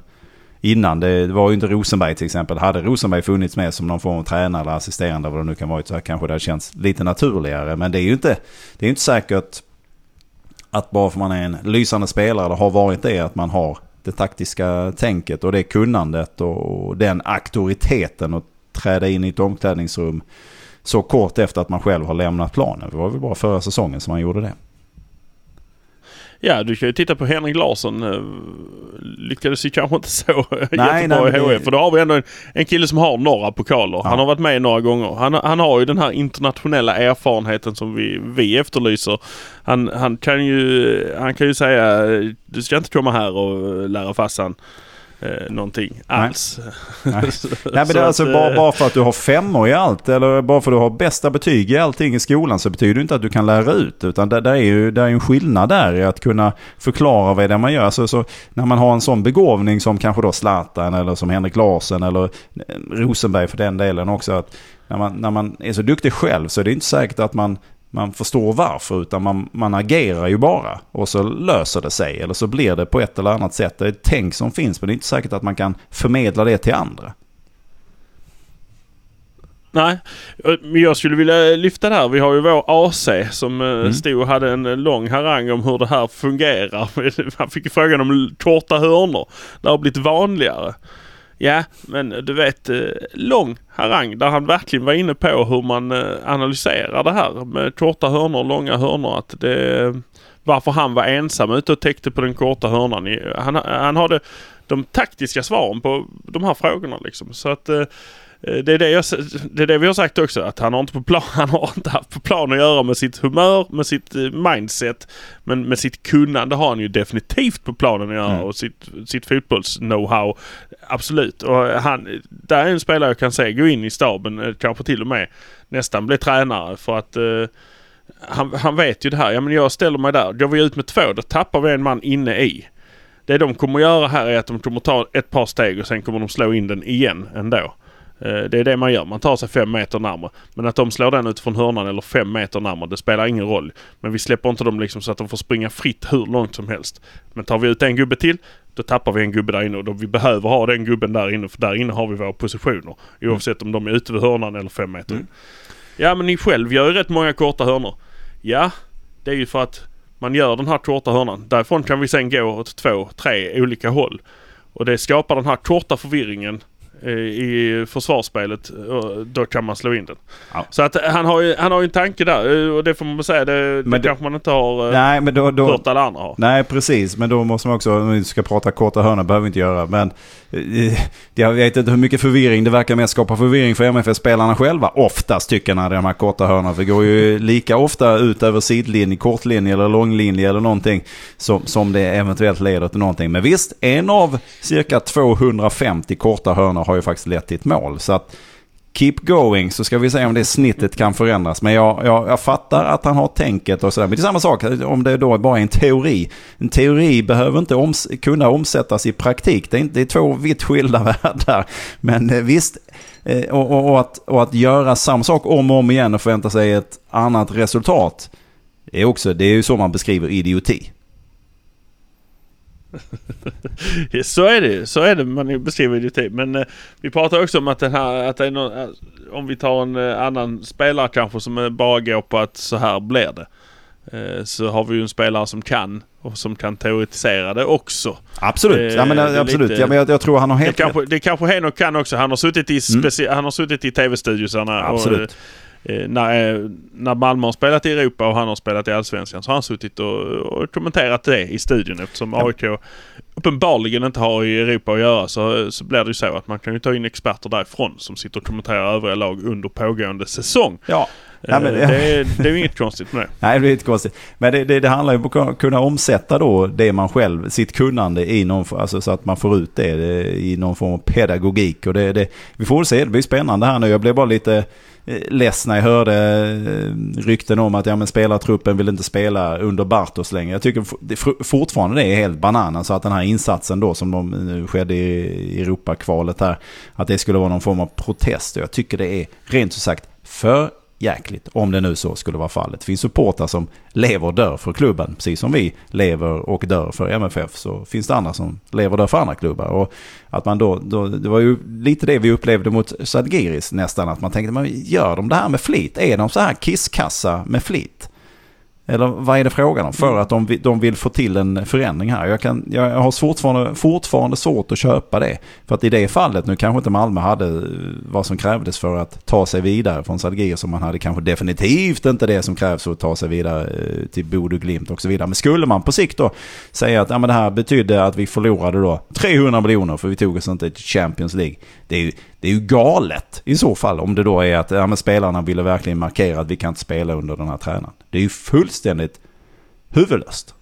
innan. Det var ju inte Rosenberg till exempel. Hade Rosenberg funnits med som någon form av tränare eller assisterande vad det nu kan vara så kanske det hade känts lite naturligare. Men det är ju inte, det är inte säkert att bara för man är en lysande spelare eller har varit det att man har det taktiska tänket och det kunnandet och den auktoriteten att träda in i ett omklädningsrum så kort efter att man själv har lämnat planen. Det var väl bara förra säsongen som man gjorde det.
Ja, du kan ju titta på Henrik Larsson. Eh, lyckades ju kanske inte <laughs> så nej, jättebra nej, i HF. För då har vi ändå en, en kille som har några pokaler. Ja. Han har varit med några gånger. Han, han har ju den här internationella erfarenheten som vi, vi efterlyser. Han, han, kan ju, han kan ju säga du ska inte komma här och lära fassan eh, någonting alls.
Nej. <laughs> Nej. Nej men alltså bara, eh, bara för att du har femmor i allt eller bara för att du har bästa betyg i allting i skolan så betyder det inte att du kan lära ut. Utan det, det är ju det är en skillnad där i att kunna förklara vad det är man gör. Så, så, när man har en sån begåvning som kanske då Zlatan eller som Henrik Larsen eller eh, Rosenberg för den delen också. att när man, när man är så duktig själv så är det inte säkert att man man förstår varför utan man, man agerar ju bara och så löser det sig eller så blir det på ett eller annat sätt. Det är ett tänk som finns men det är inte säkert att man kan förmedla det till andra.
Nej, men jag skulle vilja lyfta det här. Vi har ju vår AC som eh, mm. stod och hade en lång harang om hur det här fungerar. <laughs> Han fick ju frågan om korta hörnor. Det har blivit vanligare. Ja, men du vet, eh, lång harang där han verkligen var inne på hur man eh, analyserar det här med korta hörnor och långa hörnor. Att det, varför han var ensam ute och täckte på den korta hörnan. Han, han hade de taktiska svaren på de här frågorna liksom. Så att Eh, det är det, jag, det är det vi har sagt också. Att han har, inte på plan, <laughs> han har inte haft på plan att göra med sitt humör, med sitt eh, mindset. Men med sitt kunnande har han ju definitivt på planen att göra mm. och sitt, sitt fotbolls-know-how. Absolut. Och han, där är en spelare jag kan se gå in i staben, eh, kanske till och med nästan bli tränare för att uh, han, han vet ju det här. Ja men jag ställer mig där. Går vi ut med två då tappar vi en man inne i. Det de kommer göra här är att de kommer ta ett par steg och sen kommer de slå in den igen ändå. Eh, det är det man gör. Man tar sig fem meter närmare. Men att de slår den utifrån hörnan eller fem meter närmare, det spelar ingen roll. Men vi släpper inte dem liksom så att de får springa fritt hur långt som helst. Men tar vi ut en gubbe till, då tappar vi en gubbe där inne och då vi behöver ha den gubben där inne för där inne har vi våra positioner. Oavsett om de är ute vid hörnan eller fem meter. Mm. Ja men ni själv gör ju rätt många korta hörnor. Ja, det är ju för att man gör den här korta hörnan. Därifrån kan vi sen gå åt två, tre olika håll. Och det skapar den här korta förvirringen i försvarsspelet, och då kan man slå in den.
Ja.
Så att han har ju han har ju en tanke där och det får man säga, det,
Men
det, kanske man inte har eh,
Nej, men då, då,
hört alla andra har.
Nej, precis. Men då måste man också, om vi ska prata korta hörnor behöver vi inte göra. Men eh, jag vet inte hur mycket förvirring det verkar mer skapa förvirring för MFF-spelarna själva. Oftast tycker jag de här korta hörnorna. För det går ju lika ofta ut över sidlinje, kortlinje eller långlinje eller någonting. Som, som det eventuellt leder till någonting. Men visst, en av cirka 250 korta hörnor har har ju faktiskt lett till ett mål. Så att Keep going så ska vi se om det snittet kan förändras. Men jag, jag, jag fattar att han har tänket och sådär. Men det är samma sak om det då bara är en teori. En teori behöver inte oms kunna omsättas i praktik. Det är, inte, det är två vitt skilda <laughs> världar. Men eh, visst, eh, och, och, och, att, och att göra samma sak om och om igen och förvänta sig ett annat resultat. Det är, också, det är ju så man beskriver idioti.
Så är det ju. Så är det man beskriver det typ. Men eh, vi pratar också om att, den här, att det är någon, eh, om vi tar en eh, annan spelare kanske som bara går på att så här blir det. Eh, så har vi ju en spelare som kan och som kan teoretisera det också.
Absolut, ja, men,
det
absolut.
lite-
Ja, men jag, jag tror han har
Det
helt
kanske, det kanske Henok kan också. Han har suttit i,
Mm.
speci- han har suttit i tv-studiosarna. och,
Absolut.
eh, när, eh, när Malmö har spelat i Europa och han har spelat i Allsvenskan så har han suttit och, och kommenterat det i studion eftersom
Ja.
AIK uppenbarligen inte har i Europa att göra så, så blir det ju så att man kan ju ta in experter därifrån som sitter och kommenterar övriga lag under pågående säsong.
Ja. Ja, men-
Eh, det, är- det är ju inget konstigt med det. <laughs>
Nej, det är inte konstigt. Men det, det, det handlar ju om att kunna omsätta då det man själv, sitt kunnande i någon, alltså så att man får ut det eh, i någon form av pedagogik. Och det, vi får se, det blir spännande här nu. Jag blev bara lite eh, Eh, less när jag hörde eh, rykten om att ja, men spelartruppen vill inte spela under Bartos längre. Jag tycker fortfarande det är helt bananen. Så att den här insatsen då som de nu skedde i Europakvalet här, att det skulle vara någon form av protest. Jag tycker det är rent ut sagt för jäkligt om det nu så skulle vara fallet. Det finns supportrar som lever och dör för klubben. Precis som vi lever och dör för MFF så finns det andra som lever och dör för andra klubbar. Och att man då, då, det var ju lite det vi upplevde mot Sadgiris nästan. Att man tänkte, men gör de det här med flit? Är de så här kisskassa med flit? Eller vad är det frågan om? För att de, de vill få till en förändring här. Jag, kan, jag har fortfarande, fortfarande svårt att köpa det. För att i det fallet, nu kanske inte Malmö hade eh, vad som krävdes för att ta sig vidare från Sadgir som man hade kanske definitivt inte det som krävs för att ta sig vidare eh, till Bodø Glimt och så vidare. Men skulle man på sikt då säga att ja, men det här betydde att vi förlorade då 300 miljoner för vi tog oss inte till Champions League. Det är ju, det är ju galet i så fall om det då är att ja, men spelarna ville verkligen markera att vi kan inte spela under den här tränaren. Det är ju fullständigt huvudlöst.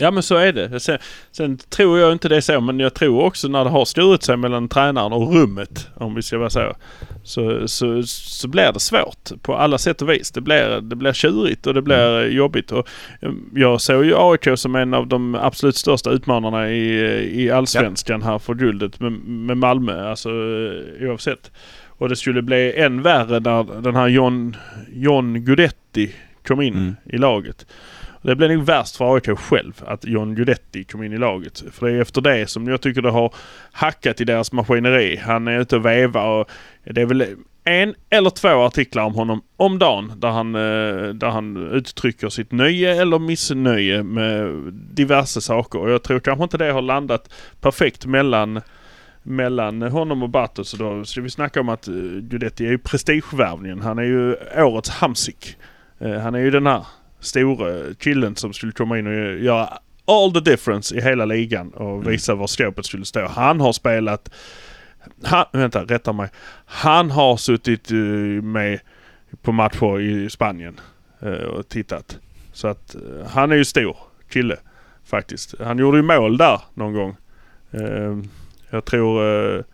Ja men så är det. Sen, sen tror jag inte det är så men jag tror också när det har skurit sig mellan tränaren och rummet om vi ska vara så. Så, så, så blir det svårt på alla sätt och vis. Det blir, det blir tjurigt och det blir jobbigt. Och eh, jag såg ju AIK som en av de absolut största utmanarna i, i allsvenskan här för guldet med, med Malmö. Alltså eh, oavsett. Och det skulle bli än värre när den här John, John Guidetti kom in
Mm.
i laget. Det blev nog värst för AIK själv att John Guidetti kom in i laget. För det är efter det som jag tycker det har hackat i deras maskineri. Han är ute och vevar och det är väl en eller två artiklar om honom om dagen där han, eh, där han uttrycker sitt nöje eller missnöje med diverse saker. Och jag tror kanske inte det har landat perfekt mellan mellan honom och Batos. Så då ska vi snacka om att eh, Guidetti är ju prestigevärvningen. Han är ju årets Hamsik. Eh, han är ju den här stora killen som skulle komma in och göra all the difference i hela ligan och visa var skåpet skulle stå. Han har spelat... Han, vänta, rätta mig. Han har suttit eh, med på matcher i Spanien eh, och tittat. Så att eh, han är ju stor kille faktiskt. Han gjorde ju mål där någon gång. Jag tror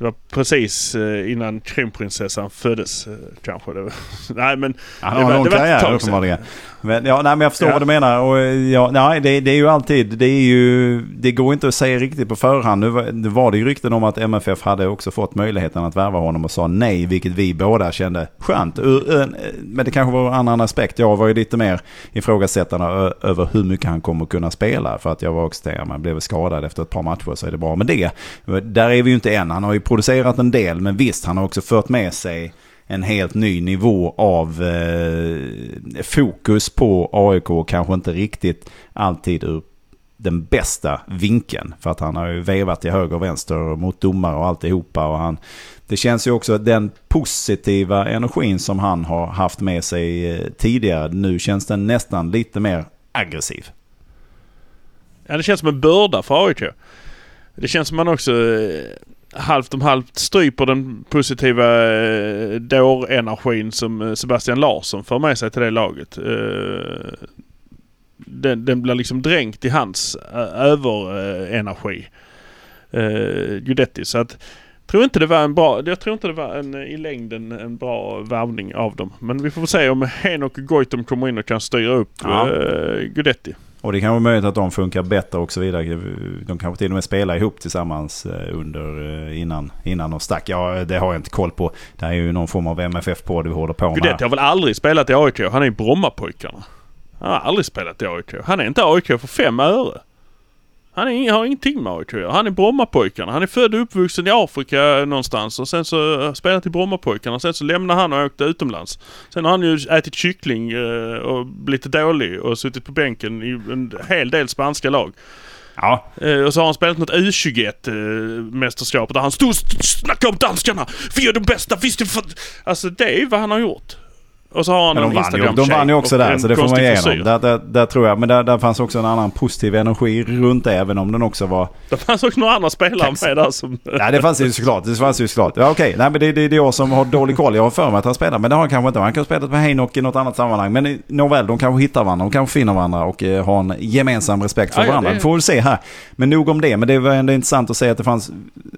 det var precis eh, innan kronprinsessan föddes eh, kanske. Det var. <laughs> Nej men
Han har en lång karriär uppenbarligen. Men, ja, nej, men jag förstår
Ja.
vad du menar. Och, eh, ja, nej, det, det är ju alltid, det är ju, det går inte att säga riktigt på förhand. Nu var, det var det ju rykten om att MFF hade också fått möjligheten att värva honom och sa nej, vilket vi båda kände skönt. Men det kanske var en annan aspekt. Jag var ju lite mer ifrågasättande över hur mycket han kommer kunna spela. För att jag var också där, man blev skadad efter ett par matcher så är det bra med det. Där är vi ju inte än. Han har ju producerat en del, men visst, han har också fört med sig en helt ny nivå av eh, fokus på AIK. och Kanske inte riktigt alltid ur den bästa vinkeln. För att han har ju vevat till höger och vänster mot domare och alltihopa. Och han, det känns ju också den positiva energin som han har haft med sig eh, tidigare. Nu känns den nästan lite mer aggressiv.
Ja, det känns som en börda för AIK. Det känns som man också eh, halvt om halvt stryper den positiva eh, dårenergin som eh, Sebastian Larsson för med sig till det laget. Eh, den, den blir liksom dränkt i hans eh, överenergi. Eh, Gudetti. Så att tror inte det var en bra, jag tror inte det var en, i längden en bra värvning av dem. Men vi får se om Henok och Goitom kommer in och kan styra upp
Ja.
eh, Gudetti.
Och det kan vara möjligt att de funkar bättre och så vidare. De kanske till och med spelar ihop tillsammans eh, under, eh, innan, innan de stack. Ja, det har jag inte koll på. Det här är ju någon form av MFF-podd vi håller på med.
Gudetti har väl aldrig spelat i AIK? Han är i Brommapojkarna. Han har aldrig spelat i AIK. Han är inte AIK för fem öre. Han är, har ingenting med AIK. Han är Brommapojkarna. Han är född och uppvuxen i Afrika någonstans och sen så han spelat i Brommapojkarna. Sen så lämnade han och åkte utomlands. Sen har han ju ätit kyckling eh, och blivit dålig och suttit på bänken i en hel del spanska lag.
Ja,
Eh, och så har han spelat något U21-mästerskap där han stod och snackade om danskarna. Vi är de bästa, visst är för... Alltså det är vad han har gjort. Och så har han
men
en
de vann, ju,
instagram
de vann ju också där, så det får man ge igenom. Där, där, där tror jag. Men där, där fanns också en annan positiv energi runt det, även om den också var...
Det fanns också några andra spelare
Kax.
med där som...
Nej, det fanns ju såklart. Det fanns ju såklart. Ja, okej. Nej, men det, det, det är jag som har dålig koll. Jag har för mig att han spelar, men det har han kanske inte. Han kan ha spelat med Heinok i något annat sammanhang. Men nåväl, de kanske hittar varandra. De kanske finner varandra och eh, har en gemensam respekt för
Ja, ja,
varandra.
det-
Vi får väl se här. Men nog om det. Men det var ändå intressant att se att det fanns,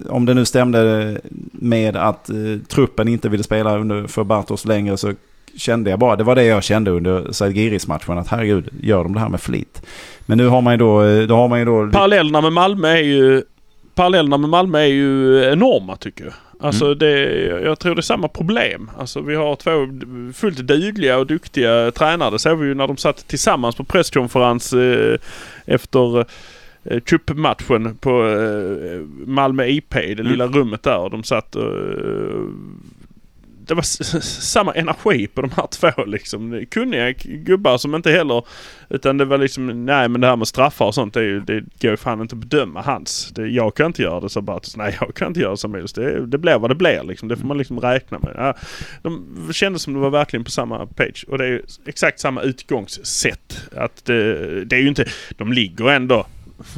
om det nu stämde med att eh, truppen inte ville spela under, för Bartos längre så kände jag bara, det var det jag kände under Zalgiris-matchen, att herregud, gör de det här med flit? Men nu har man ju då, eh, då har man ju då...
Parallellerna med Malmö är ju... Parallellerna med Malmö är ju enorma tycker jag. Alltså
Mm.
det, jag tror det är samma problem. Alltså vi har två fullt dugliga och duktiga tränare. Det såg vi ju när de satt tillsammans på presskonferens eh, efter eh, cupmatchen på eh, Malmö IP, det
Mm.
lilla rummet där. Och de satt och... Det var samma energi på de här två liksom. Kunniga gubbar som inte heller... Utan det var liksom, nej men det här med straffar och sånt, det, är ju, det går ju fan inte att bedöma hans. Det, jag kan inte göra det, så bara nej jag kan inte göra som helst. Det, det blir vad det blir liksom. Det får man liksom räkna med. Ja, de kändes som det var verkligen på samma page. Och det är ju exakt samma utgångssätt. Att det, det är ju inte, de ligger ändå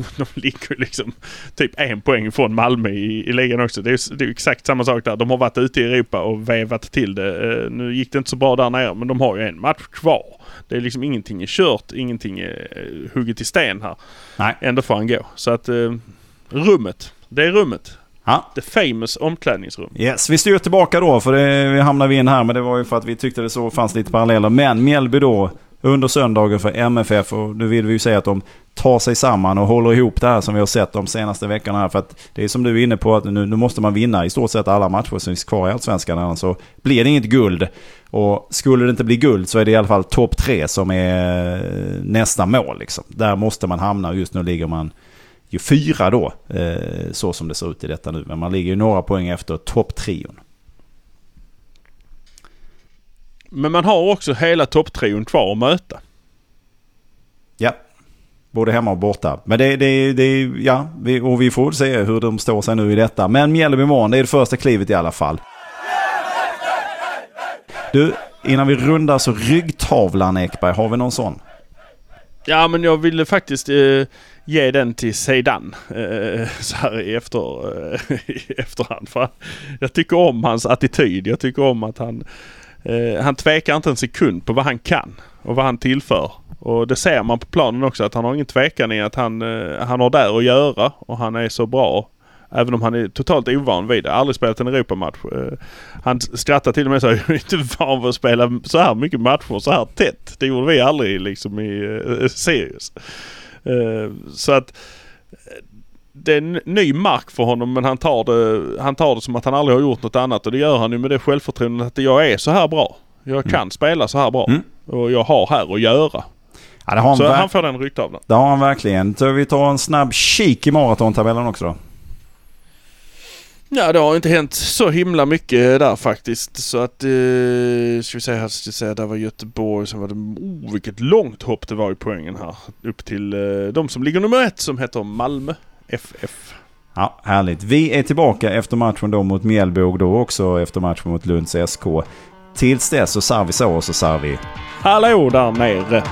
<laughs> de ligger liksom typ en poäng från Malmö i, i ligan också. Det är, det är exakt samma sak där. De har varit ute i Europa och vevat till det. Eh, nu gick det inte så bra där nere men de har ju en match kvar. Det är liksom ingenting är kört, ingenting är eh, hugget i sten här.
Nej.
Ändå får han gå. Så att eh, rummet, det är rummet.
Ja.
The famous omklädningsrum.
Yes, vi styr tillbaka då för det vi hamnar vi in här men det var ju för att vi tyckte det så fanns lite paralleller. Men Mjällby då under söndagen för MFF och nu vill vi ju säga att de tar sig samman och håller ihop det här som vi har sett de senaste veckorna här. För att det är som du är inne på att nu, nu måste man vinna i stort sett alla matcher som finns kvar i Allsvenskan annars så blir det inget guld. Och skulle det inte bli guld så är det i alla fall topp tre som är eh, nästa mål liksom. Där måste man hamna och just nu ligger man ju fyra då, eh, så som det ser ut i detta nu. Men man ligger ju några poäng efter topptrion.
Men man har också hela topptrion kvar att möta.
Ja, både hemma och borta. Men det, det, det ja, och vi får se hur de står sig nu i detta. Men Mjällby imorgon, det är det första klivet i alla fall. Du, innan vi rundar så ryggtavlan Ekberg, har vi någon sån?
Ja men jag ville faktiskt eh, ge den till Zeidan eh, så här i, efter, eh, <laughs> i efterhand. För jag tycker om hans attityd. Jag tycker om att han, eh, han tvekar inte en sekund på vad han kan och vad han tillför. Och det ser man på planen också att han har ingen tvekan i att han, eh, han har där att göra och han är så bra. Även om han är totalt ovan vid det. Aldrig spelat en Europamatch. Eh, Han skrattar till och med så här, jag är inte van vid att spela så här mycket matcher så här tätt. Det gjorde vi aldrig liksom i eh, eh, uh, Sirius. Eh, så att det är en ny mark för honom men han tar, det, han tar det som att han aldrig har gjort något annat och det gör han ju med det självförtroendet att jag är så här bra. Jag kan spela så här bra.
Mm.
Och jag har här att göra.
Ja, han,
Så han får den ryggtavlan.
det har han verkligen. Så vi tar en snabb kik i maratontabellen också då.
Ja, det har inte hänt så himla mycket där faktiskt. Så att, eh, ska vi säga här, ska vi säga, där var Göteborg, sen var det, oh vilket långt hopp det var i poängen här. Upp till eh, de som ligger nummer ett som heter Malmö FF.
Ja, härligt. Vi är tillbaka efter matchen då mot Mjällby och då också efter matchen mot Lunds SK. Tills dess så sar vi så och så sar vi.
Hallå där nere!